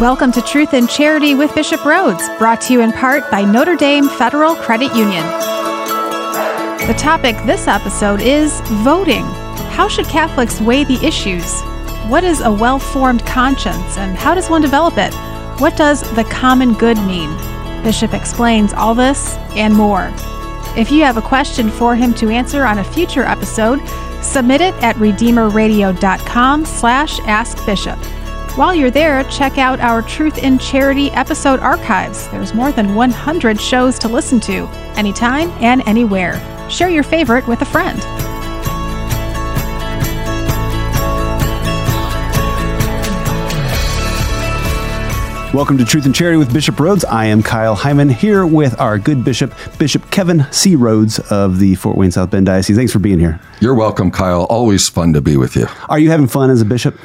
Welcome to Truth and Charity with Bishop Rhoades, brought to you in part by Notre Dame Federal Credit Union. The topic this episode is voting. How should Catholics weigh the issues? What is a well formed conscience and how does one develop it? What does the common good mean? Bishop explains all this and more. If you have a question for him to answer on a future episode, submit it at redeemerradio.com slash askbishop. While you're there, check out our Truth in Charity episode archives. There's more than 100 shows to listen to, anytime and anywhere. Share your favorite with a friend. Welcome to Truth and Charity with Bishop Rhoades. I am Kyle Hyman here with our good bishop, Bishop Kevin C. Rhoades of the Fort Wayne South Bend Diocese. Thanks for being here. You're welcome, Kyle. Always fun to be with you. Are you having fun as a bishop?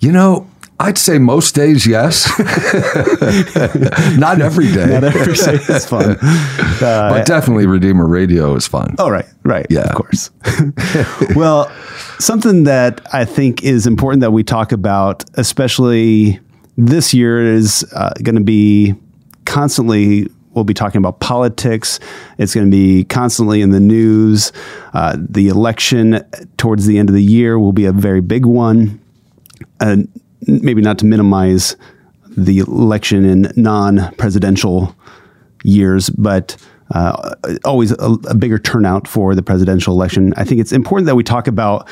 You know, I'd say most days, yes. Not every day. Not every day is fun. Uh, but definitely Redeemer Radio is fun. Oh, right, right. Yeah. Of course. well, something that I think is important that we talk about, especially this year, is uh, going to be constantly we'll be talking about politics. It's going to be constantly in the news. Uh, the election towards the end of the year will be a very big one. Uh, maybe not to minimize the election in non-presidential years, but uh, always a, a, bigger turnout for the presidential election. I think it's important that we talk about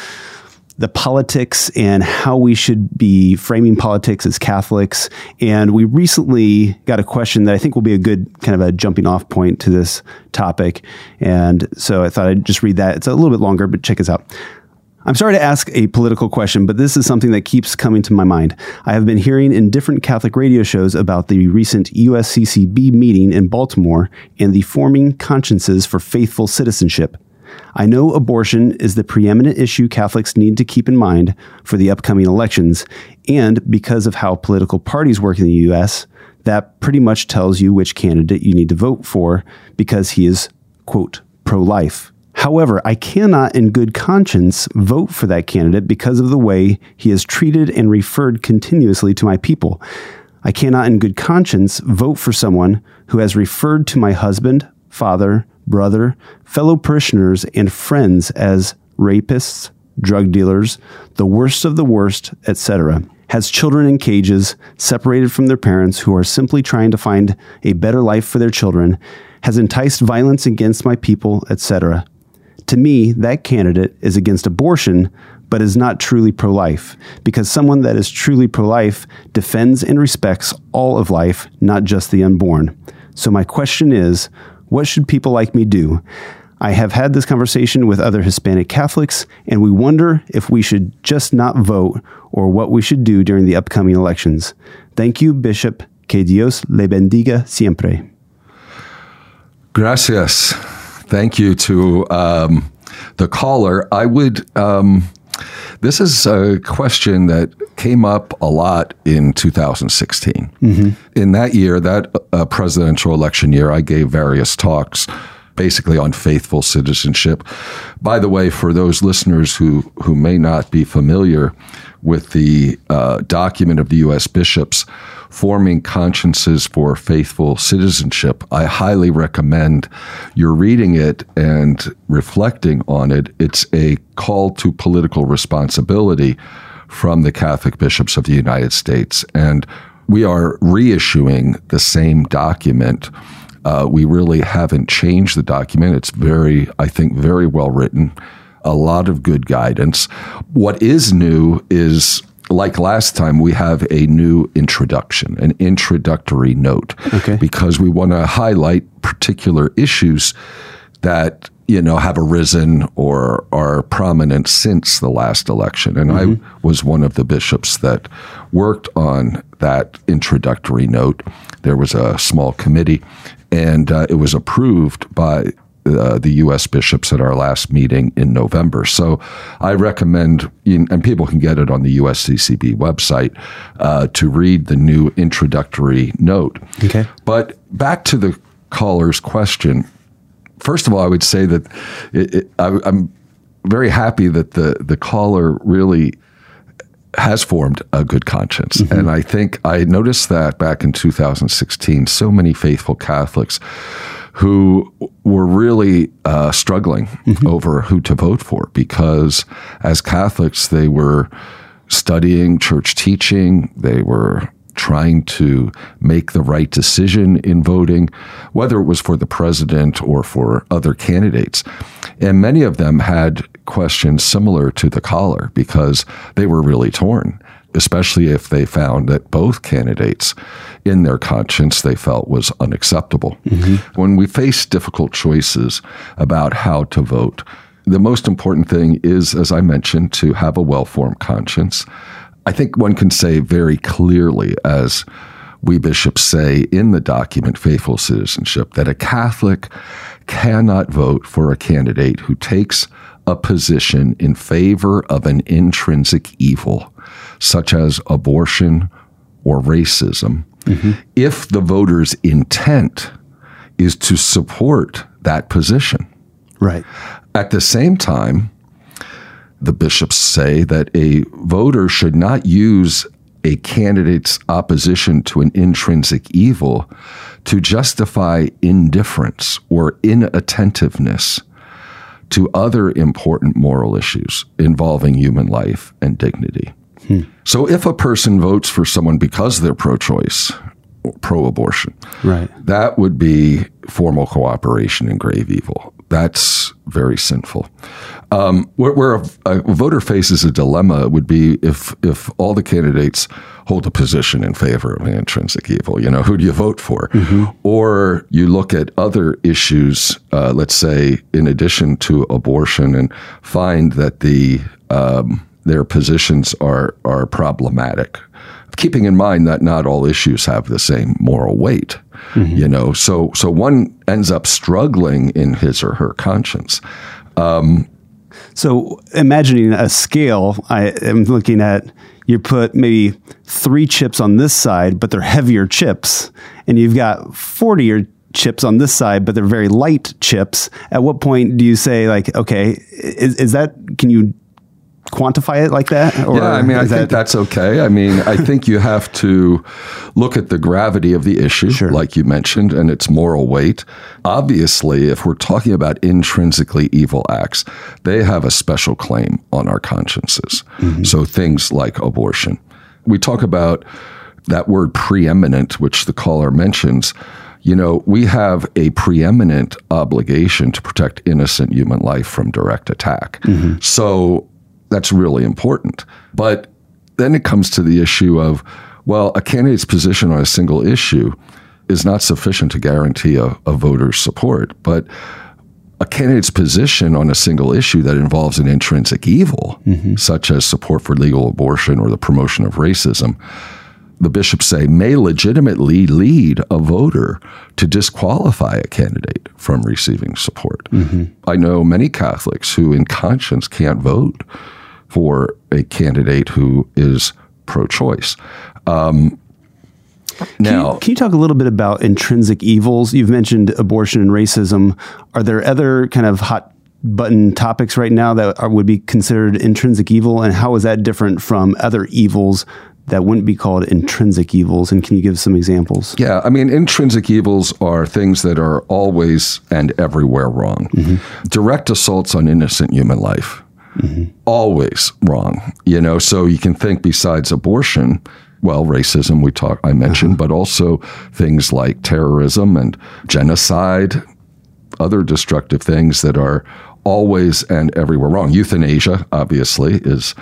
the politics and how we should be framing politics as Catholics. And we recently got a question that I think will be a good kind of a jumping off point to this topic. And so I thought I'd just read that. It's a little bit longer, but check us out. I'm sorry to ask a political question, but this is something that keeps coming to my mind. I have been hearing in different Catholic radio shows about the recent USCCB meeting in Baltimore and the forming consciences for faithful citizenship. I know abortion is the preeminent issue Catholics need to keep in mind for the upcoming elections, and because of how political parties work in the U.S., that pretty much tells you which candidate you need to vote for because he is, quote, pro life. However, I cannot in good conscience vote for that candidate because of the way he has treated and referred continuously to my people. I cannot in good conscience vote for someone who has referred to my husband, father, brother, fellow parishioners, and friends as rapists, drug dealers, the worst of the worst, etc. Has children in cages, separated from their parents who are simply trying to find a better life for their children, has enticed violence against my people, etc. To me, that candidate is against abortion, but is not truly pro life, because someone that is truly pro life defends and respects all of life, not just the unborn. So, my question is what should people like me do? I have had this conversation with other Hispanic Catholics, and we wonder if we should just not vote or what we should do during the upcoming elections. Thank you, Bishop. Que Dios le bendiga siempre. Gracias thank you to um, the caller. I would. Um, this is a question that came up a lot in 2016. Mm-hmm. In that year, that uh, presidential election year, I gave various talks basically on faithful citizenship. By the way, for those listeners who, who may not be familiar with the uh, document of the U.S. bishops, Forming Consciences for Faithful Citizenship. I highly recommend you're reading it and reflecting on it. It's a call to political responsibility from the Catholic bishops of the United States. And we are reissuing the same document. Uh, we really haven't changed the document. It's very, I think, very well written, a lot of good guidance. What is new is like last time, we have a new introduction, an introductory note, okay. because we want to highlight particular issues that you know have arisen or are prominent since the last election. And mm-hmm. I was one of the bishops that worked on that introductory note. There was a small committee, and uh, it was approved by uh, the U.S. bishops at our last meeting in November. So I recommend, and people can get it on the USCCB website, uh, to read the new introductory note. Okay. But back to the caller's question. First of all, I would say that it, it, I, I'm very happy that the the caller really has formed a good conscience. And I think I noticed that back in 2016, so many faithful Catholics who were really uh, struggling over who to vote for because as Catholics, they were studying church teaching, they were trying to make the right decision in voting, whether it was for the president or for other candidates. And many of them had questions similar to the collar because they were really torn, especially if they found that both candidates in their conscience they felt was unacceptable. Mm-hmm. When we face difficult choices about how to vote, the most important thing is, as I mentioned, to have a well formed conscience. I think one can say very clearly, as we bishops say in the document Faithful Citizenship, that a Catholic cannot vote for a candidate who takes a position in favor of an intrinsic evil, such as abortion or racism, if the voter's intent is to support that position. Right. At the same time, the bishops say that a voter should not use a candidate's opposition to an intrinsic evil to justify indifference or inattentiveness to other important moral issues involving human life and dignity. So if a person votes for someone because they're pro choice, pro abortion, Right. that would be formal cooperation in grave evil. That's very sinful. Um, where where a, a voter faces a dilemma would be if if all the candidates hold a position in favor of an intrinsic evil. You know, who do you vote for? Or you look at other issues, uh, let's say, in addition to abortion, and find that the um, their positions are are problematic. Keeping in mind that not all issues have the same moral weight mm-hmm. you know? So so one ends up struggling in his or her conscience. Um, so imagining a scale, I am looking at you put maybe three chips on this side, but they're heavier chips, and you've got 40 or chips on this side, but they're very light chips. At what point do you say like, okay, is, is that, can you quantify it like that? Or yeah, I mean, I think that- that's okay. I mean, I think you have to look at the gravity of the issue, Sure. like you mentioned, and its moral weight. Obviously, if we're talking about intrinsically evil acts, they have a special claim on our consciences. Mm-hmm. So things like abortion. We talk about that word preeminent, which the caller mentions. You know, we have a preeminent obligation to protect innocent human life from direct attack. Mm-hmm. So that's really important. But then it comes to the issue of, well, a candidate's position on a single issue is not sufficient to guarantee a, a voter's support. But a candidate's position on a single issue that involves an intrinsic evil, mm-hmm. such as support for legal abortion or the promotion of racism, the bishops say may legitimately lead a voter to disqualify a candidate from receiving support. Mm-hmm. I know many Catholics who, in conscience, can't vote for a candidate who is pro choice. Um, Can now, you, can you talk a little bit about intrinsic evils? You've mentioned abortion and racism. Are there other kind of hot button topics right now that are, would be considered intrinsic evil? And how is that different from other evils that wouldn't be called intrinsic evils? And can you give some examples? Yeah, I mean, intrinsic evils are things that are always and everywhere wrong. Direct assaults on innocent human life, always wrong. You know, so you can think besides abortion, well, racism we talk I mentioned, but also things like terrorism and genocide, other destructive things that are always and everywhere wrong. Euthanasia, obviously, is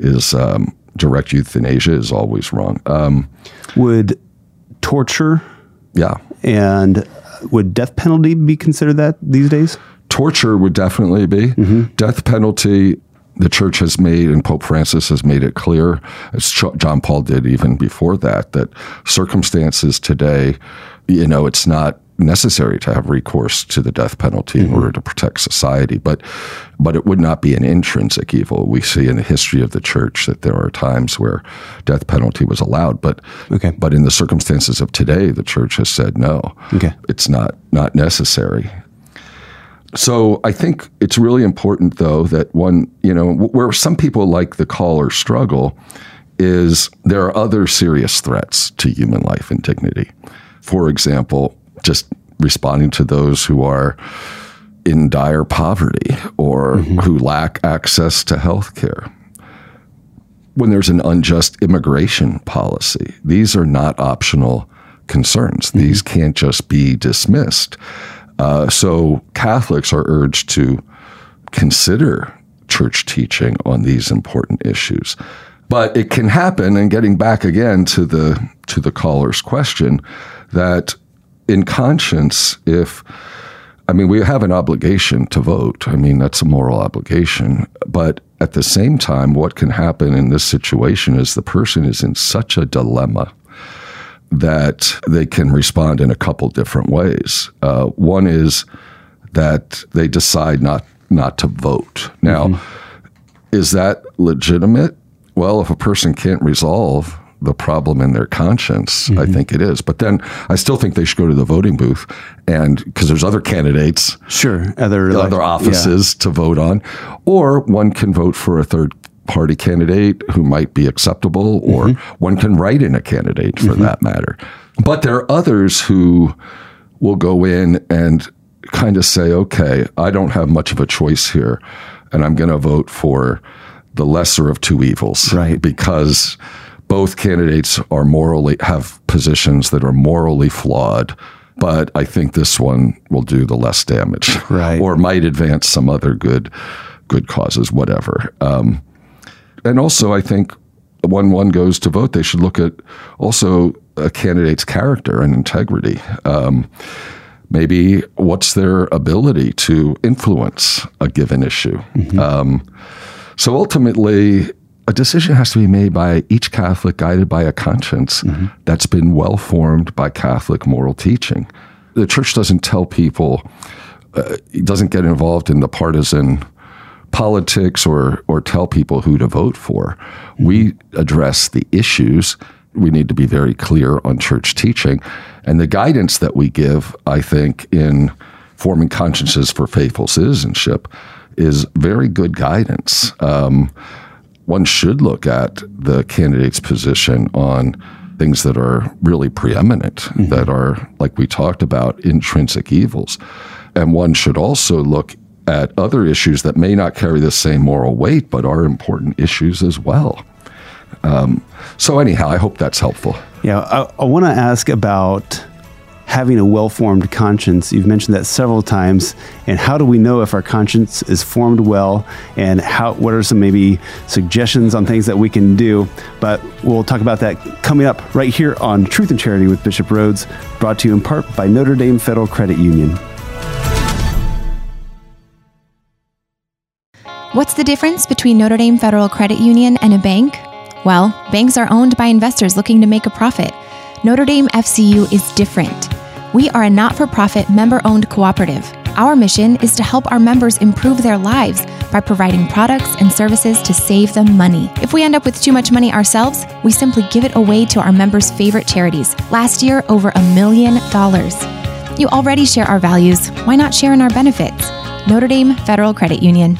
is um, direct euthanasia is always wrong. Um, Would torture yeah. and would death penalty be considered that these days? Torture would definitely be. Mm-hmm. Death penalty the church has made and pope francis has made it clear as john paul did even before that that circumstances today you know it's not necessary to have recourse to the death penalty in mm-hmm. order to protect society but but it would not be an intrinsic evil. We see in the history of the church that there are times where death penalty was allowed but Okay. but in the circumstances of today the church has said no. Okay. it's not not necessary so I think it's really important, though, that one, you know, where some people like the caller struggle is there are other serious threats to human life and dignity. For example, just responding to those who are in dire poverty or mm-hmm. who lack access to health care. When there's an unjust immigration policy, these are not optional concerns. Mm-hmm. These can't just be dismissed. Uh, so Catholics are urged to consider church teaching on these important issues. But it can happen, and getting back again to the to the caller's question, that in conscience, if I mean we have an obligation to vote. I mean that's a moral obligation. But at the same time, what can happen in this situation is the person is in such a dilemma that they can respond in a couple different ways. Uh, one is that they decide not not to vote. Now, mm-hmm. is that legitimate? Well, if a person can't resolve the problem in their conscience, mm-hmm. I think it is. But then I still think they should go to the voting booth and because there's other candidates, sure, other other offices yeah. to vote on, or one can vote for a third party candidate who might be acceptable, or mm-hmm. one can write in a candidate for mm-hmm. that matter. But there are others who will go in and kind of say, okay, I don't have much of a choice here, and I'm going to vote for the lesser of two evils. Right. Because both candidates are morally, have positions that are morally flawed. But I think this one will do the less damage, right? Or might advance some other good, good causes, whatever. Um, and also, I think when one goes to vote, they should look at also a candidate's character and integrity. Um, maybe what's their ability to influence a given issue. Mm-hmm. Um, so ultimately, a decision has to be made by each Catholic guided by a conscience mm-hmm. that's been well formed by Catholic moral teaching. The church doesn't tell people, uh, it doesn't get involved in the partisan politics or, or tell people who to vote for. We address the issues. We need to be very clear on church teaching. And the guidance that we give, I think, in forming consciences for faithful citizenship is very good guidance. Um, one should look at the candidate's position on things that are really preeminent, mm-hmm. that are, like we talked about, intrinsic evils. And one should also look at other issues that may not carry the same moral weight, but are important issues as well. Um, so, anyhow, I hope that's helpful. Yeah, I, I want to ask about having a well formed conscience. You've mentioned that several times. And how do we know if our conscience is formed well? And how, what are some maybe suggestions on things that we can do? But we'll talk about that coming up right here on Truth and Charity with Bishop Rhoades, brought to you in part by Notre Dame Federal Credit Union. What's the difference between Notre Dame Federal Credit Union and a bank? Well, banks are owned by investors looking to make a profit. Notre Dame FCU is different. We are a not for profit, member owned cooperative. Our mission is to help our members improve their lives by providing products and services to save them money. If we end up with too much money ourselves, we simply give it away to our members' favorite charities. Last year, over a million dollars. You already share our values. Why not share in our benefits? Notre Dame Federal Credit Union.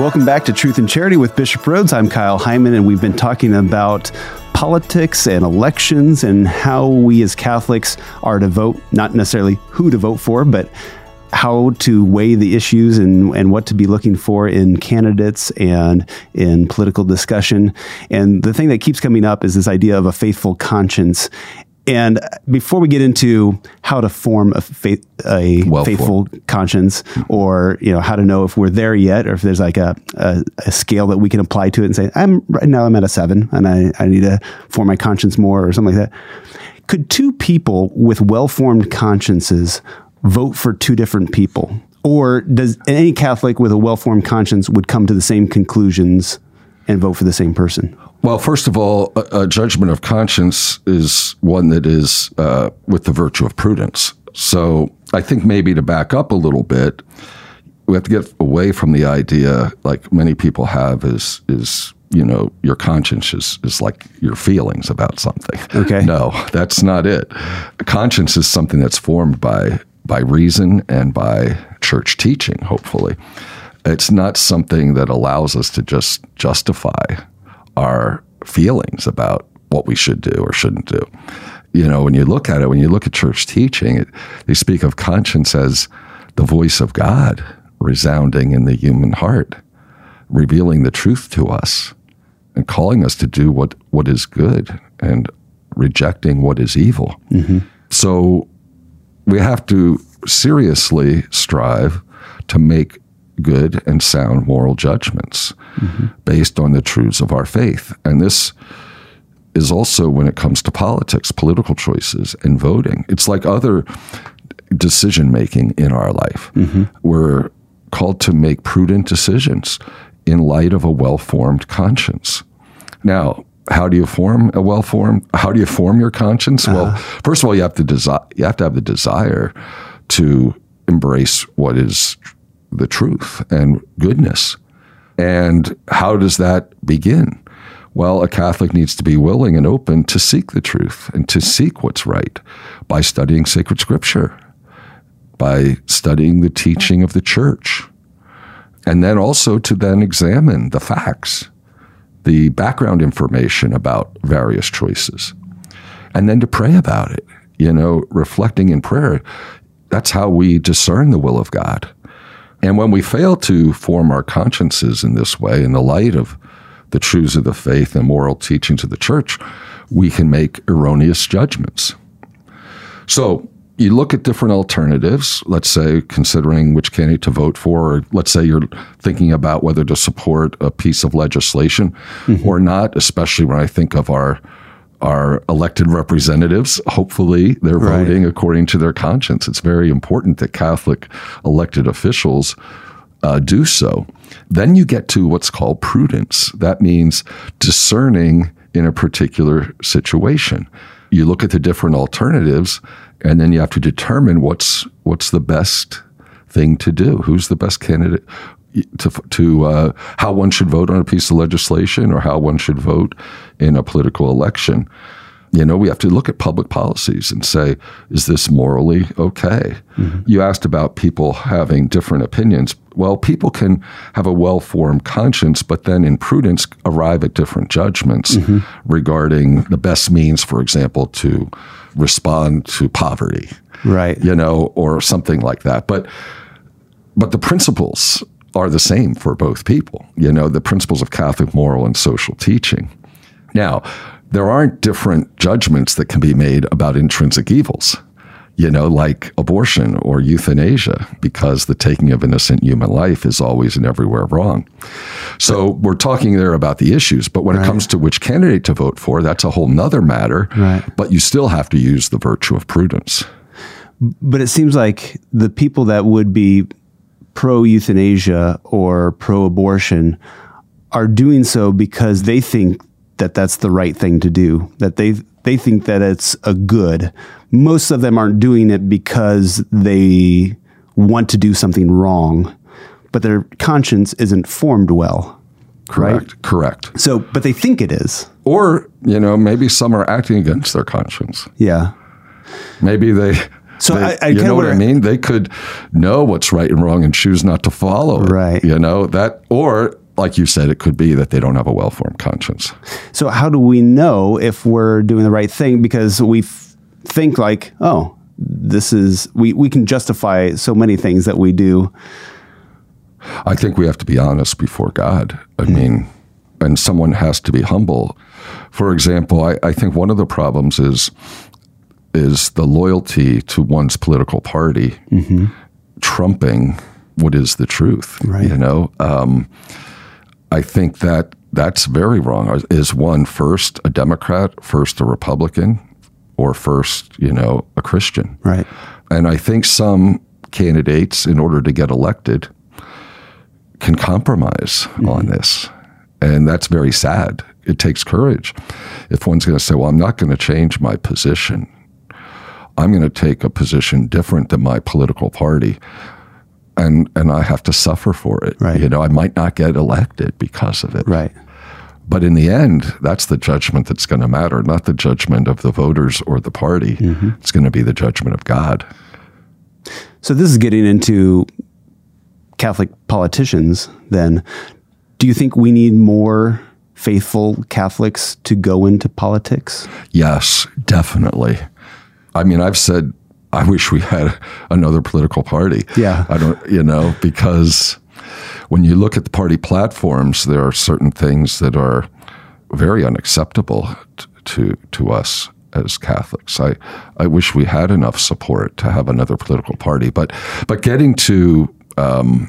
Welcome back to Truth and Charity with Bishop Rhoades. I'm Kyle Hyman, and we've been talking about politics and elections and how we as Catholics are to vote, not necessarily who to vote for, but how to weigh the issues and, and what to be looking for in candidates and in political discussion. And the thing that keeps coming up is this idea of a faithful conscience. And before we get into how to form a, faith, a well faithful formed. conscience, or you know how to know if we're there yet, or if there's like a, a, a, scale that we can apply to it and say, "I'm right now I'm at a seven, and I, I need to form my conscience more," or something like that. Could two people with well-formed consciences vote for two different people, or does any Catholic with a well-formed conscience would come to the same conclusions and vote for the same person? Well, first of all, a, a judgment of conscience is one that is uh, with the virtue of prudence. So I think maybe to back up a little bit, we have to get away from the idea, like many people have, is is you know your conscience is, is like your feelings about something. Okay. No, that's not it. Conscience is something that's formed by by reason and by church teaching, hopefully. It's not something that allows us to just justify our feelings about what we should do or shouldn't do. You know, when you look at it, when you look at church teaching, it, they speak of conscience as the voice of God resounding in the human heart, revealing the truth to us and calling us to do what, what is good and rejecting what is evil. Mm-hmm. So we have to seriously strive to make good and sound moral judgments mm-hmm. based on the truths of our faith. And this is also when it comes to politics, political choices, and voting. It's like other decision making in our life. Mm-hmm. We're called to make prudent decisions in light of a well formed conscience. Now, how do you form a well formed? How do you form your conscience? Uh-huh. Well, first of all, you have to desire. You have to have the desire to embrace what is the truth and goodness. And how does that begin? Well, a Catholic needs to be willing and open to seek the truth and to seek what's right by studying sacred scripture, by studying the teaching of the church, and then also to then examine the facts, the background information about various choices, and then to pray about it. You know, reflecting in prayer, that's how we discern the will of God. And when we fail to form our consciences in this way, in the light of the truths of the faith and moral teachings of the church, we can make erroneous judgments. So, you look at different alternatives, let's say considering which candidate to vote for, or let's say you're thinking about whether to support a piece of legislation mm-hmm. or not, especially when I think of our our elected representatives. Hopefully, they're right. voting according to their conscience. It's very important that Catholic elected officials uh, do so. Then you get to what's called prudence. That means discerning in a particular situation. You look at the different alternatives and then you have to determine what's what's the best thing to do. Who's the best candidate to to uh, how one should vote on a piece of legislation or how one should vote in a political election. You know, we have to look at public policies and say, is this morally okay? Mm-hmm. You asked about people having different opinions. Well, people can have a well formed conscience, but then in prudence arrive at different judgments mm-hmm. regarding the best means, for example, to respond to poverty. Right. You know, or something like that. But but the principles are the same for both people. You know, the principles of Catholic moral and social teaching. Now, there aren't different judgments that can be made about intrinsic evils, you know, like abortion or euthanasia, because the taking of innocent human life is always and everywhere wrong. So we're talking there about the issues, but when right. it comes to which candidate to vote for, that's a whole nother matter. Right. But you still have to use the virtue of prudence. But it seems like the people that would be pro euthanasia or pro abortion are doing so because they think that that's the right thing to do, that they they think that it's a good. Most of them aren't doing it because they want to do something wrong, but their conscience isn't formed well. Correct. Right? Correct. So, but they think it is. Or, you know, maybe some are acting against their conscience. Yeah. Maybe they so they, I, I you know what I mean? They could know what's right and wrong and choose not to follow it. Right. You know that, or like you said, it could be that they don't have a well formed conscience. So, how do we know if we're doing the right thing? Because we f- think, like, oh, this is, we, we can justify so many things that we do. I think we have to be honest before God. I mm-hmm. mean, and someone has to be humble. For example, I, I think one of the problems is is the loyalty to one's political party mm-hmm. trumping what is the truth. Right. You know, um, I think that that's very wrong. Is one first a Democrat, first a Republican, or first, you know, a Christian? Right. And I think some candidates, in order to get elected, can compromise mm-hmm. on this. And that's very sad. It takes courage. If one's going to say, well, I'm not going to change my position, I'm going to take a position different than my political party and and I have to suffer for it. Right. You know, I might not get elected because of it. Right. But in the end, that's the judgment that's going to matter, not the judgment of the voters or the party. Mm-hmm. It's going to be the judgment of God. So this is getting into Catholic politicians, then, do you think we need more faithful Catholics to go into politics? Yes, definitely. I mean, I've said I wish we had another political party. Yeah. I don't, you know, because when you look at the party platforms, there are certain things that are very unacceptable t- to to us as Catholics. I, I wish we had enough support to have another political party. But but getting to um,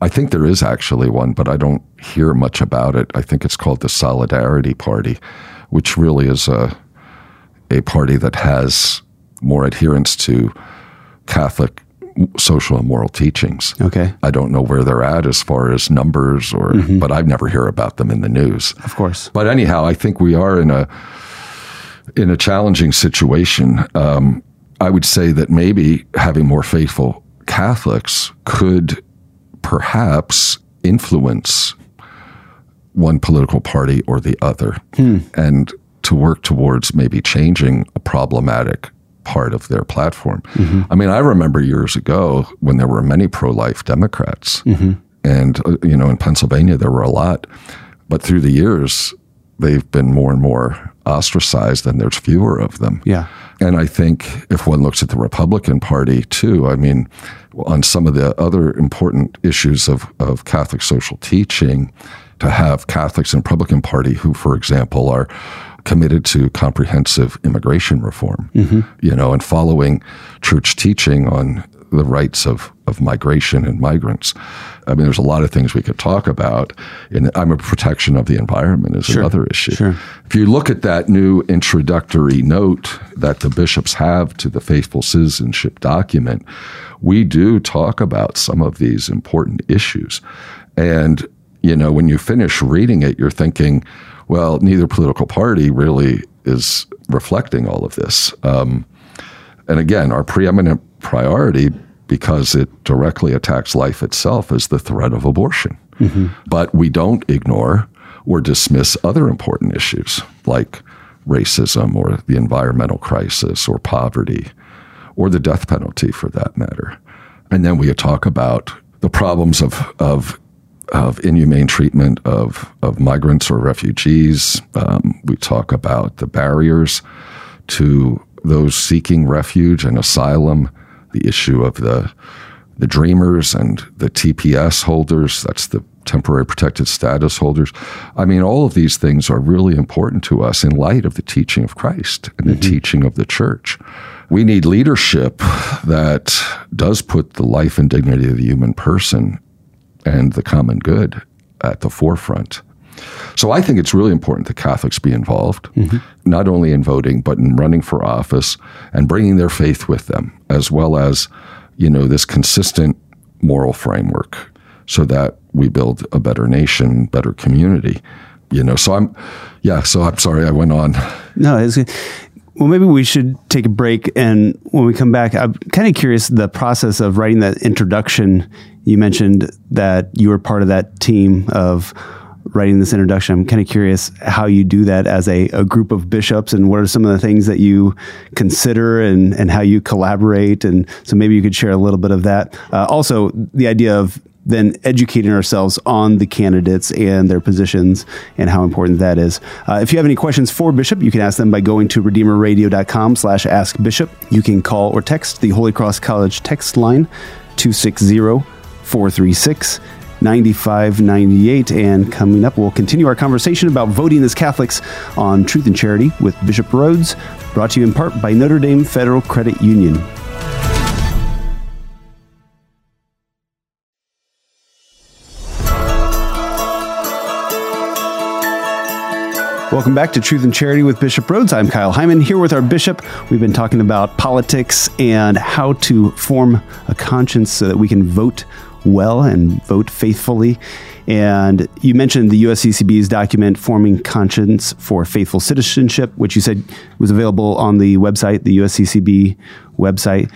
I think there is actually one, but I don't hear much about it. I think it's called the Solidarity Party, which really is a a party that has more adherence to Catholic social and moral teachings. Okay. I don't know where they're at as far as numbers or but I've never hear about them in the news. Of course. But anyhow, I think we are in a in a challenging situation. Um, I would say that maybe having more faithful Catholics could perhaps influence one political party or the other, and to work towards maybe changing a problematic part of their platform. I mean, I remember years ago when there were many pro-life Democrats, and uh, you know, in Pennsylvania there were a lot, but through the years they've been more and more ostracized, and there's fewer of them. Yeah. And I think if one looks at the Republican Party too, I mean, on some of the other important issues of, of Catholic social teaching, to have Catholics in the Republican Party who, for example, are committed to comprehensive immigration reform, mm-hmm. you know, and following church teaching on the rights of, of migration and migrants. I mean, there's a lot of things we could talk about. And I'm a protection of the environment is another issue. sure. If you look at that new introductory note that the bishops have to the faithful citizenship document, we do talk about some of these important issues. And, you know, when you finish reading it, you're thinking, well, neither political party really is reflecting all of this. Um, and again, our preeminent priority, because it directly attacks life itself, is the threat of abortion. But we don't ignore or dismiss other important issues like racism or the environmental crisis or poverty or the death penalty for that matter. And then we talk about the problems of, of, of inhumane treatment of, of migrants or refugees. Um, we talk about the barriers to those seeking refuge and asylum, the issue of the, the dreamers and the TPS holders, that's the temporary protected status holders. I mean, all of these things are really important to us in light of the teaching of Christ and the teaching of the church. We need leadership that does put the life and dignity of the human person and the common good at the forefront. So I think it's really important that Catholics be involved, mm-hmm. not only in voting, but in running for office and bringing their faith with them, as well as, you know, this consistent moral framework so that we build a better nation, better community. You know, so I'm, yeah, so I'm sorry I went on. No, it's good. Well, maybe we should take a break. And when we come back, I'm kind of curious the process of writing that introduction. You mentioned that you were part of that team of writing this introduction. I'm kind of curious how you do that as a, a group of bishops and what are some of the things that you consider and, and how you collaborate. And so maybe you could share a little bit of that. Uh, also, the idea of then educating ourselves on the candidates and their positions and how important that is. Uh, if you have any questions for Bishop, you can ask them by going to redeemerradio.com slash ask Bishop. You can call or text the Holy Cross College text line 260 436 9598. And coming up, we'll continue our conversation about voting as Catholics on Truth and Charity with Bishop Rhoades, brought to you in part by Notre Dame Federal Credit Union. Welcome back to Truth and Charity with Bishop Rhoades. I'm Kyle Hyman here with our bishop. We've been talking about politics and how to form a conscience so that we can vote well and vote faithfully. And you mentioned the USCCB's document, Forming Conscience for Faithful Citizenship, which you said was available on the website, the USCCB website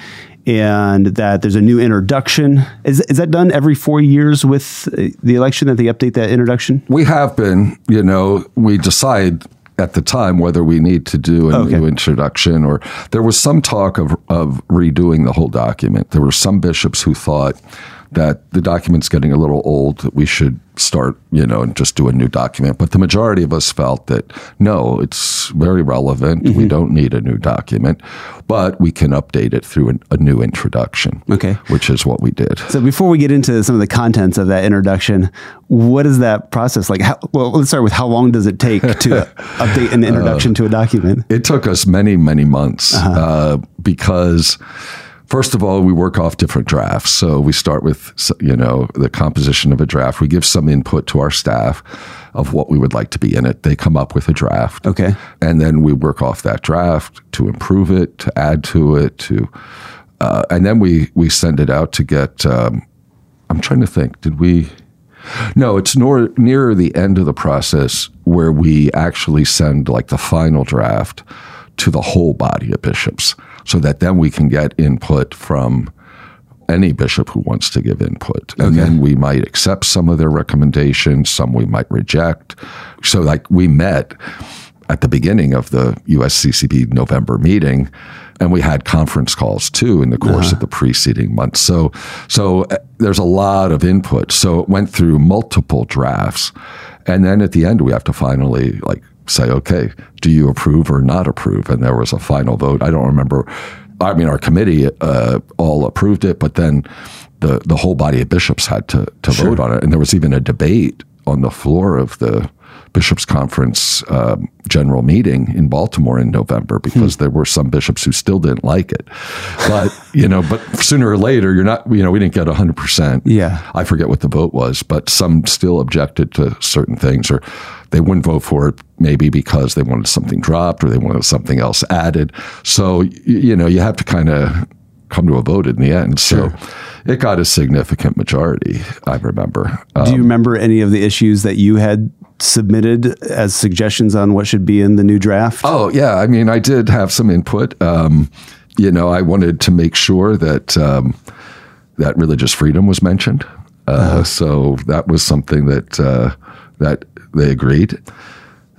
and that there's a new introduction. Is, is that done every four years with uh, the election that they update that introduction? We have been, you know, we decide at the time whether we need to do a Okay. new introduction or there was some talk of, of redoing the whole document. There were some bishops who thought that the document's getting a little old, that we should start, you know, and just do a new document. But the majority of us felt that no, it's very relevant. Mm-hmm. We don't need a new document, but we can update it through an, a new introduction. Okay. Which is what we did. So before we get into some of the contents of that introduction, what is that process like? How, well, let's start with how long does it take to update an introduction to a document? It took us many, many months uh, because, first of all, we work off different drafts. So we start with, you know, the composition of a draft. We give some input to our staff of what we would like to be in it. They come up with a draft. Okay. And then we work off that draft to improve it, to add to it, to, uh, and then we we send it out to get. Um, I'm trying to think. Did we? No, it's nor, near the end of the process where we actually send like the final draft to the whole body of bishops so that then we can get input from any bishop who wants to give input. And then we might accept some of their recommendations, some we might reject. So, like, we met at the beginning of the USCCB November meeting, and we had conference calls too in the course of the preceding months. So, so uh, there's a lot of input. So it went through multiple drafts, and then at the end we have to finally like say, okay, do you approve or not approve? And there was a final vote. I don't remember. I mean, our committee uh, all approved it, but then the the whole body of bishops had to to vote on it, and there was even a debate on the floor of the bishops conference um, general meeting in Baltimore in November because there were some bishops who still didn't like it. But you know, but sooner or later, you're not. You know, we didn't get hundred percent. Yeah. I forget what the vote was, but some still objected to certain things, or they wouldn't vote for it maybe because they wanted something dropped or they wanted something else added. So you know, you have to kind of come to a vote in the end. So it got a significant majority. I remember. Do you remember any of the issues that you had submitted as suggestions on what should be in the new draft? Oh yeah, I mean, I did have some input. Um, you know, I wanted to make sure that um, that religious freedom was mentioned. Uh, So that was something that uh, that they agreed.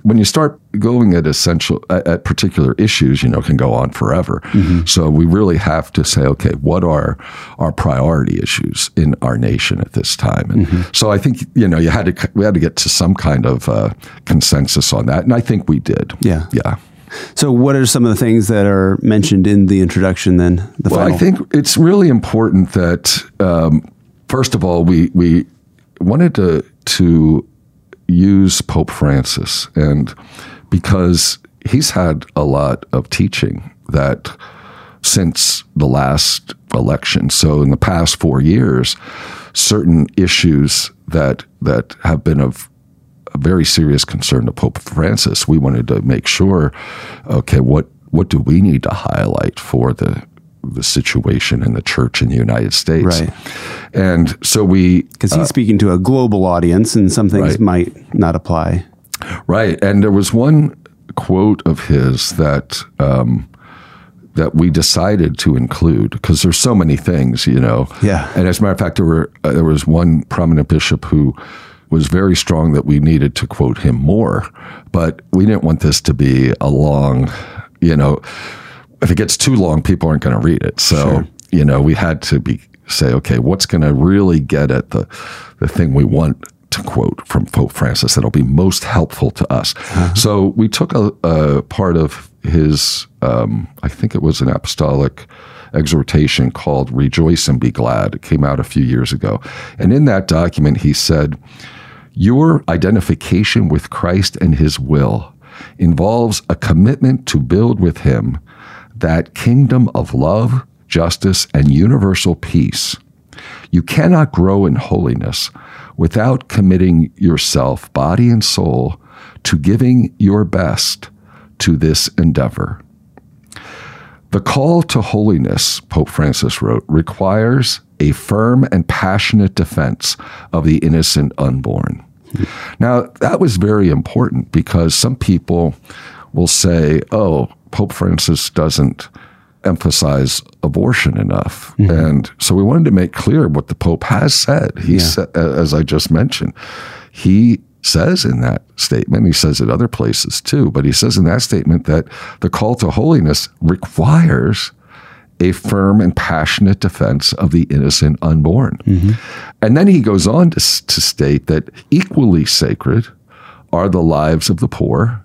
When you start going at essential at, at particular issues, you know, can go on forever. So we really have to say, okay, what are our priority issues in our nation at this time? And so I think you know you had to we had to get to some kind of uh, consensus on that, and I think we did. Yeah. yeah. So, what are some of the things that are mentioned in the introduction? Then the Well, final. I think it's really important that um, first of all we we wanted to to use Pope Francis, and because he's had a lot of teaching that since the last election. So in the past four years, certain issues that that have been of very serious concern to Pope Francis. We wanted to make sure, okay, what what do we need to highlight for the the situation in the church in the United States? Right. And so we because he's speaking to a global audience, and some things Right. might not apply. Right, and there was one quote of his that um, that we decided to include because there's so many things, you know. Yeah. And as a matter of fact, there were uh, there was one prominent bishop who was very strong that we needed to quote him more, but we didn't want this to be a long, you know. If it gets too long, people aren't going to read it. So you know, we had to be say, okay, what's going to really get at the the thing we want to quote from Pope Francis that'll be most helpful to us. So we took a, a part of his, um, I think it was an apostolic exhortation called "Rejoice and Be Glad." It came out a few years ago, and in that document he said, "Your identification with Christ and His will." Involves a commitment to build with him that kingdom of love, justice, and universal peace. You cannot grow in holiness without committing yourself, body and soul, to giving your best to this endeavor. The call to holiness, Pope Francis wrote, requires a firm and passionate defense of the innocent unborn. Now, that was very important because some people will say, oh, Pope Francis doesn't emphasize abortion enough. Mm-hmm. And so we wanted to make clear what the Pope has said. He said, uh, as I just mentioned, he says in that statement, he says it other places too, but he says in that statement that the call to holiness requires a firm and passionate defense of the innocent unborn. Mm-hmm. And then he goes on to, to state that equally sacred are the lives of the poor,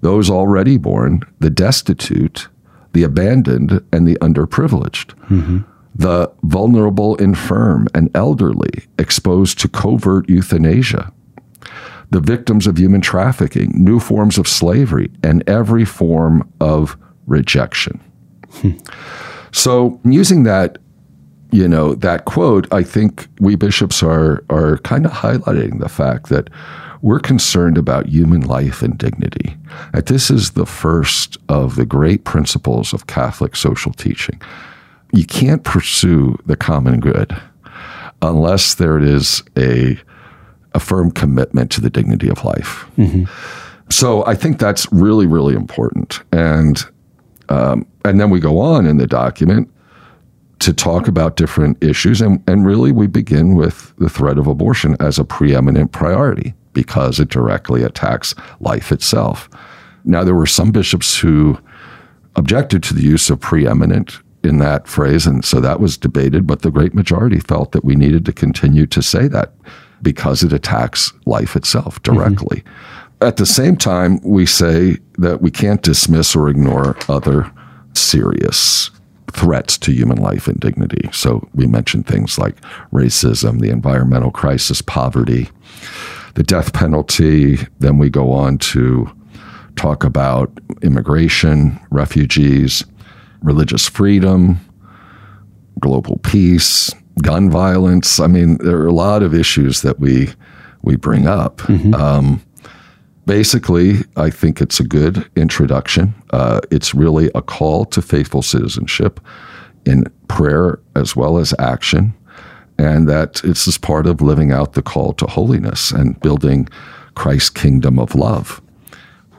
those already born, the destitute, the abandoned, and the underprivileged. Mm-hmm. The vulnerable, infirm, and elderly exposed to covert euthanasia, the victims of human trafficking, new forms of slavery, and every form of rejection. Hmm. So, using that, you know, that quote, I think we bishops are are kind of highlighting the fact that we're concerned about human life and dignity. That this is the first of the great principles of Catholic social teaching. You can't pursue the common good unless there is a a firm commitment to the dignity of life. So I think that's really, really important. And um, and then we go on in the document to talk about different issues, and, and really we begin with the threat of abortion as a preeminent priority because it directly attacks life itself. Now there were some bishops who objected to the use of preeminent in that phrase, and so that was debated, but the great majority felt that we needed to continue to say that because it attacks life itself mm-hmm. directly. At the same time, we say that we can't dismiss or ignore other serious threats to human life and dignity. So we mentioned things like racism, the environmental crisis, poverty, the death penalty. Then we go on to talk about immigration, refugees, religious freedom, global peace, gun violence. I mean, there are a lot of issues that we we bring up. Um, basically, I think it's a good introduction. Uh, it's really a call to faithful citizenship in prayer as well as action, and that it's as part of living out the call to holiness and building Christ's kingdom of love.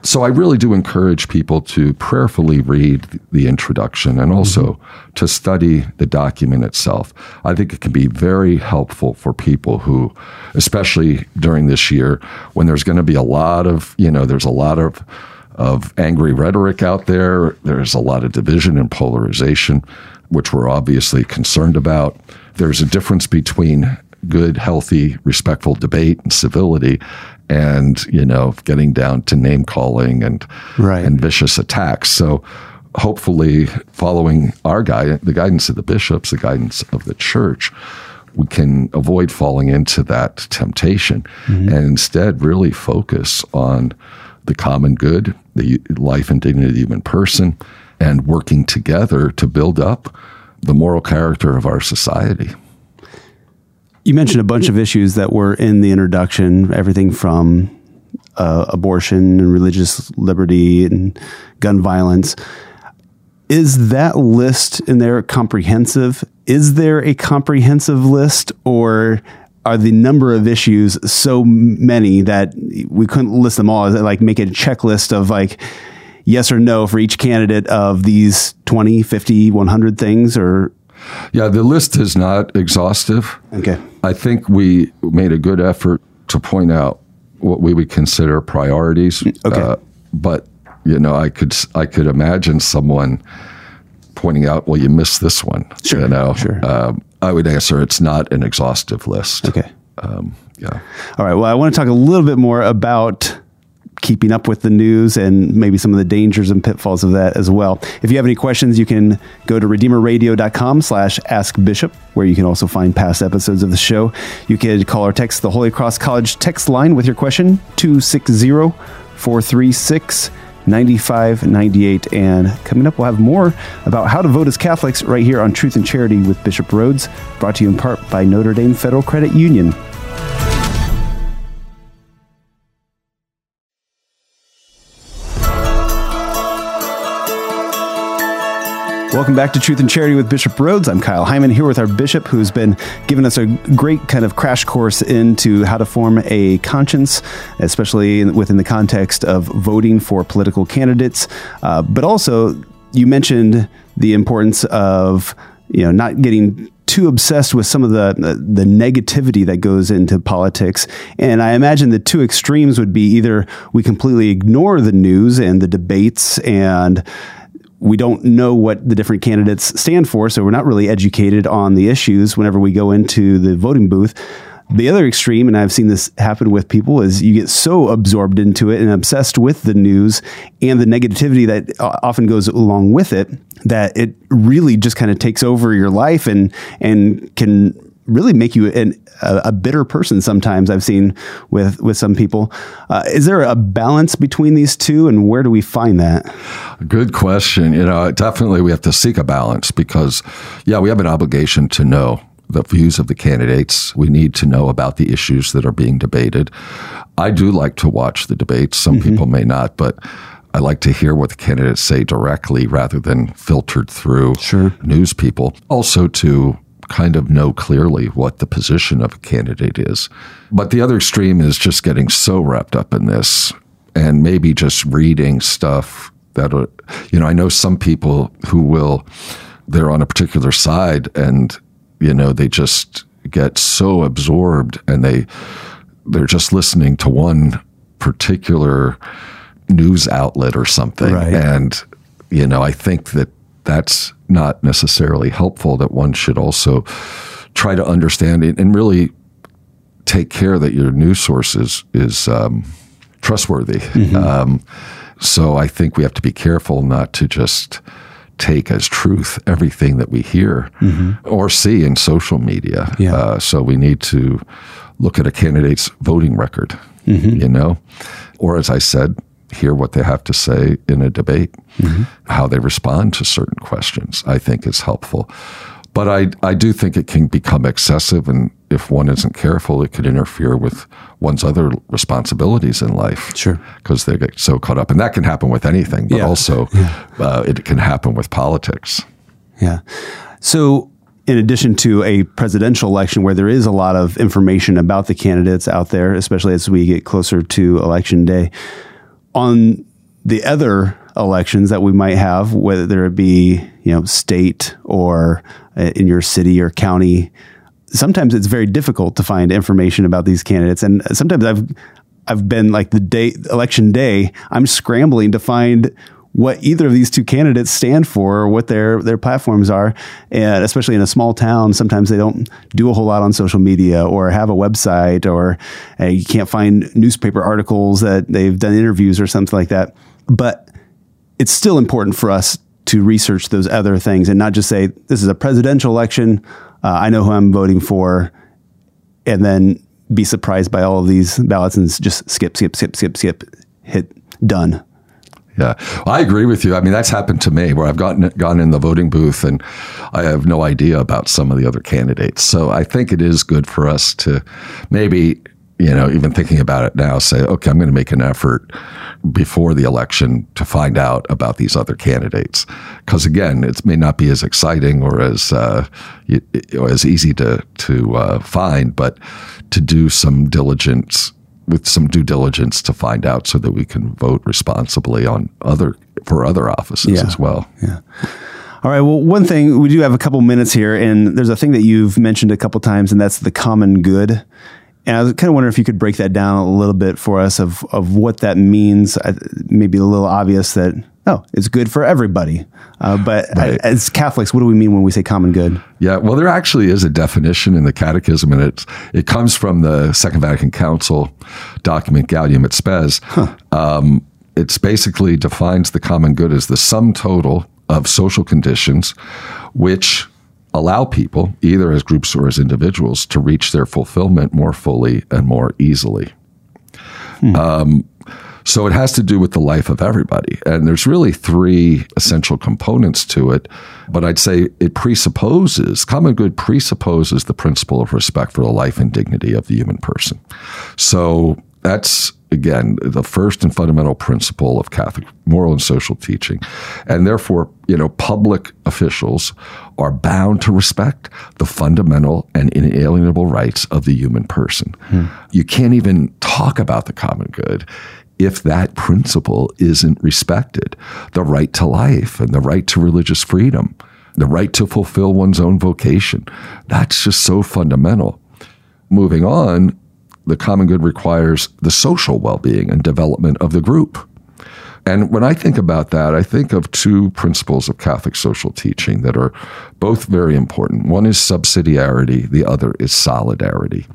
So I really do encourage people to prayerfully read the introduction and also to study the document itself. I think it can be very helpful for people who, especially during this year, when there's going to be a lot of, you know, there's a lot of of angry rhetoric out there. There's a lot of division and polarization, which we're obviously concerned about. There's a difference between good, healthy, respectful debate and civility and, you know, getting down to name calling and Right. and vicious attacks. So hopefully following our guide, the guidance of the bishops, the guidance of the church, we can avoid falling into that temptation mm-hmm. and instead really focus on the common good, the life and dignity of the human person, and working together to build up the moral character of our society. You mentioned a bunch of issues that were in the introduction, everything from uh, abortion and religious liberty and gun violence. Is that list in there comprehensive? Is there a comprehensive list, or are the number of issues so many that we couldn't list them all? Is it like make a checklist of like yes or no for each candidate of these 20, 50, 100 things? Or, Yeah, the list is not exhaustive. okay. I think we made a good effort to point out what we would consider priorities. Okay. but you know, I could I could imagine someone pointing out, "Well, you missed this one." Sure, You know, sure. Um, I would answer it's not an exhaustive list. Okay. Um, yeah. All right. Well, I want to talk a little bit more about keeping up with the news and maybe some of the dangers and pitfalls of that as well. If you have any questions, you can go to redeemerradio.com slash ask bishop, where you can also find past episodes of the show. You can call or text the Holy Cross College text line with your question, 260 436 9598. And coming up, we'll have more about how to vote as Catholics right here on Truth and Charity with Bishop Rhoades, brought to you in part by Notre Dame Federal Credit Union. Welcome back to Truth and Charity with Bishop Rhoades. I'm Kyle Hyman here with our bishop who's been giving us a great kind of crash course into how to form a conscience, especially within the context of voting for political candidates. Uh, but also, you mentioned the importance of you know not getting too obsessed with some of the the negativity that goes into politics and i imagine the two extremes would be either we completely ignore the news and the debates and we don't know what the different candidates stand for, so we're not really educated on the issues whenever we go into the voting booth. The other extreme, and I've seen this happen with people, is you get so absorbed into it and obsessed with the news and the negativity that often goes along with it that it really just kind of takes over your life and and can really make you an, a, a, bitter person sometimes I've seen with with some people. Uh, is there a balance between these two and where do we find that? Good question. You know, definitely we have to seek a balance because yeah, we have an obligation to know the views of the candidates. We need to know about the issues that are being debated. I do like to watch the debates. Some mm-hmm. people may not, but I like to hear what the candidates say directly rather than filtered through sure. news people. Also, to kind of know clearly what the position of a candidate is. But the other extreme is just getting so wrapped up in this and maybe just reading stuff that, you know, I know some people who will, they're on a particular side and you know, they just get so absorbed and they they're just listening to one particular news outlet or something. Right. And you know, I think that that's not necessarily helpful that one should also try to understand it and really take care that your news source is, is um, trustworthy. Mm-hmm. Um, so I think we have to be careful not to just take as truth everything that we hear mm-hmm. or see in social media. Yeah. Uh, so we need to look at a candidate's voting record, mm-hmm. you know, or as I said, hear what they have to say in a debate, mm-hmm. how they respond to certain questions. I think is helpful. But I, I do think it can become excessive, and if one isn't careful, it could interfere with one's other responsibilities in life. Sure. Because they get so caught up. And that can happen with anything, but yeah. also yeah. Uh, it can happen with politics. Yeah. So, in addition to a presidential election where there is a lot of information about the candidates out there, especially as we get closer to election day, on the other elections that we might have, whether it be you know state or uh, in your city or county, sometimes it's very difficult to find information about these candidates, and sometimes I've I've been like the day election day, I'm scrambling to find what either of these two candidates stand for or what their their platforms are. And especially in a small town sometimes they don't do a whole lot on social media or have a website or uh, you can't find newspaper articles that they've done interviews or something like that. But it's still important for us to research those other things and not just say this is a presidential election uh, i know who i'm voting for and then be surprised by all of these ballots and just skip skip skip skip skip hit done yeah, well, I agree with you. I mean, that's happened to me where I've gotten gone in the voting booth and I have no idea about some of the other candidates. So I think it is good for us to maybe, you know, even thinking about it now, say, okay, I'm going to make an effort before the election to find out about these other candidates, because again, it may not be as exciting or as uh, as easy to to uh, find, but to do some diligence with some due diligence to find out so that we can vote responsibly on other for other offices yeah. as well. Yeah. All right. Well, one thing we do have a couple minutes here, and there's a thing that you've mentioned a couple times, and that's the common good. And I was kind of wondering if you could break that down a little bit for us of of what that means. Maybe a little obvious that oh, it's good for everybody. Uh, but right. as Catholics, what do we mean when we say common good? Yeah, well, there actually is a definition in the Catechism, and it it comes from the Second Vatican Council document Gaudium et Spes. Huh. Um, it's basically defines the common good as the sum total of social conditions which allow people, either as groups or as individuals, to reach their fulfillment more fully and more easily. Hmm. Um, so it has to do with the life of everybody. And there's really three essential components to it. But I'd say it presupposes, common good presupposes the principle of respect for the life and dignity of the human person. So that's again the first and fundamental principle of Catholic moral and social teaching, and therefore, you know, public officials are bound to respect the fundamental and inalienable rights of the human person. Hmm. You can't even talk about the common good if that principle isn't respected the right to life and the right to religious freedom, the right to fulfill one's own vocation. That's just so fundamental. Moving on, the common good requires the social well being and development of the group. And when I think about that, I think of two principles of Catholic social teaching that are both very important. One is subsidiarity, the other is solidarity.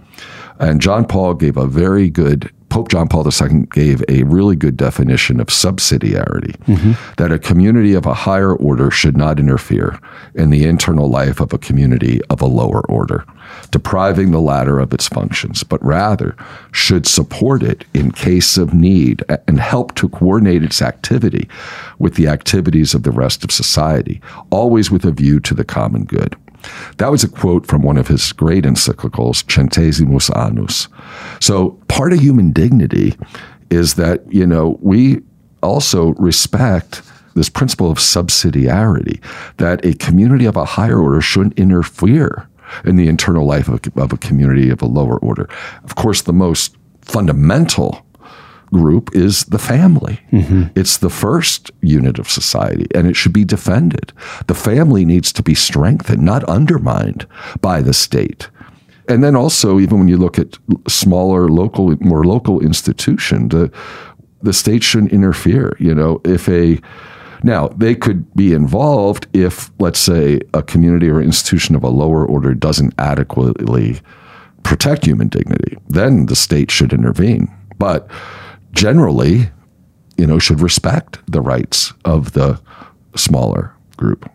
And John Paul gave a very good, Pope John Paul II gave a really good definition of subsidiarity mm-hmm. that a community of a higher order should not interfere in the internal life of a community of a lower order, depriving the latter of its functions, but rather should support it in case of need and help to coordinate its activity with the activities of the rest of society, always with a view to the common good. That was a quote from one of his great encyclicals, Centesimus Annus. So part of human dignity is that, you know, we also respect this principle of subsidiarity, that a community of a higher order shouldn't interfere in the internal life of, of a community of a lower order. Of course, the most fundamental group is the family. Mm-hmm. It's the first unit of society and it should be defended. The family needs to be strengthened, not undermined by the state. And then also, even when you look at smaller, local, more local institution, the, the state shouldn't interfere. You know, if a now, they could be involved if, let's say, a community or institution of a lower order doesn't adequately protect human dignity. Then the state should intervene. But generally, you know, should respect the rights of the smaller group.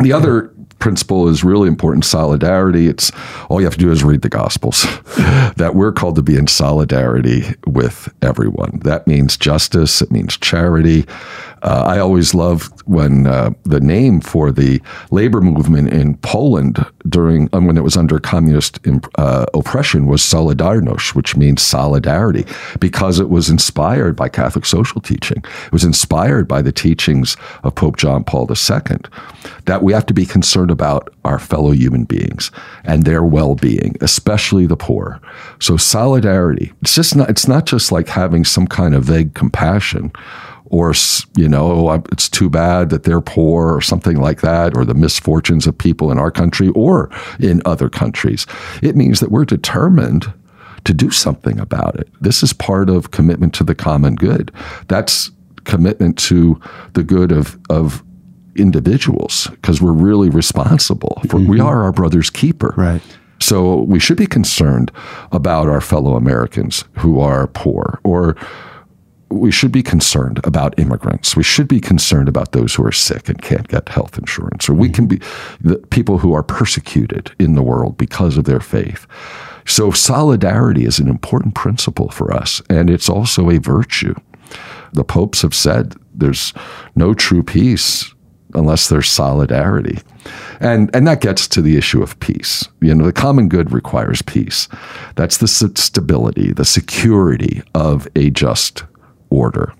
The other principle is really important solidarity. It's all you have to do is read the Gospels that we're called to be in solidarity with everyone. That means justice, it means charity, uh, I always loved when uh, the name for the labor movement in Poland during um, when it was under communist uh, oppression was Solidarność, which means solidarity, because it was inspired by Catholic social teaching. It was inspired by the teachings of Pope John Paul II that we have to be concerned about our fellow human beings and their well-being, especially the poor. So solidarity. It's just not. It's not just like having some kind of vague compassion or you know oh, it's too bad that they're poor or something like that or the misfortunes of people in our country or in other countries it means that we're determined to do something about it this is part of commitment to the common good that's commitment to the good of of individuals because we're really responsible for mm-hmm. we are our brother's keeper right so we should be concerned about our fellow Americans who are poor or we should be concerned about immigrants. We should be concerned about those who are sick and can't get health insurance, or we can be the people who are persecuted in the world because of their faith. So, solidarity is an important principle for us, and it's also a virtue. The popes have said there's no true peace unless there's solidarity. And, and that gets to the issue of peace. You know, the common good requires peace. That's the stability, the security of a just order.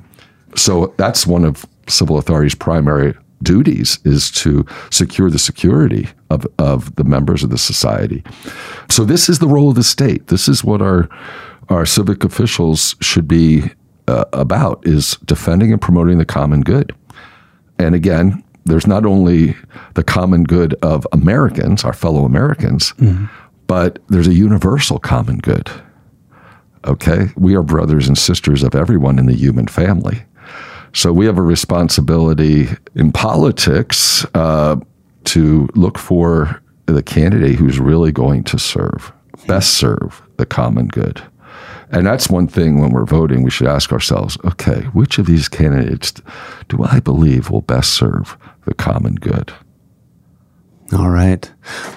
So that's one of civil authority's primary duties is to secure the security of, of the members of the society. So this is the role of the state. This is what our our civic officials should be uh, about is defending and promoting the common good. And again, there's not only the common good of Americans, our fellow Americans, mm-hmm. but there's a universal common good. Okay? We are brothers and sisters of everyone in the human family. So we have a responsibility in politics uh, to look for the candidate who's really going to serve, best serve the common good. And that's one thing when we're voting, we should ask ourselves okay, which of these candidates do I believe will best serve the common good? All right.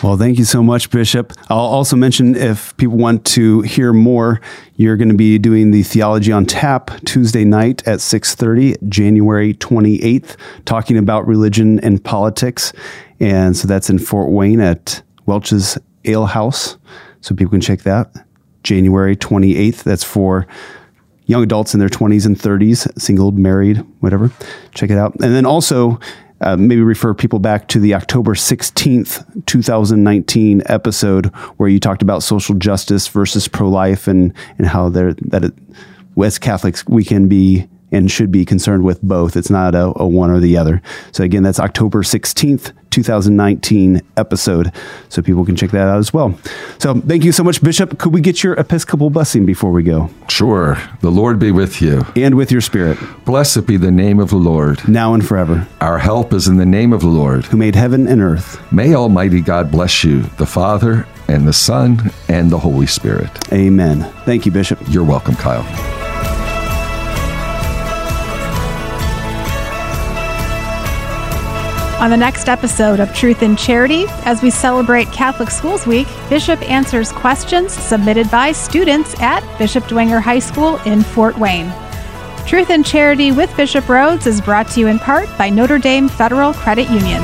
Well, thank you so much, Bishop. I'll also mention if people want to hear more, you're going to be doing the Theology on Tap Tuesday night at 6:30, January 28th, talking about religion and politics. And so that's in Fort Wayne at Welch's Ale House. So people can check that. January 28th. That's for young adults in their 20s and 30s, single, married, whatever. Check it out. And then also uh, maybe refer people back to the October 16th, 2019 episode where you talked about social justice versus pro life and, and how that it, as Catholics, we can be and should be concerned with both. It's not a, a one or the other. So, again, that's October 16th, 2019 episode. So people can check that out as well. So thank you so much, Bishop. Could we get your Episcopal blessing before we go? Sure. The Lord be with you. And with your spirit. Blessed be the name of the Lord. Now and forever. Our help is in the name of the Lord. Who made heaven and earth. May Almighty God bless you, the Father, and the Son, and the Holy Spirit. Amen. Thank you, Bishop. You're welcome, Kyle. On the next episode of Truth and Charity, as we celebrate Catholic Schools Week, Bishop answers questions submitted by students at Bishop Dwenger High School in Fort Wayne. Truth and Charity with Bishop Rhoades is brought to you in part by Notre Dame Federal Credit Union.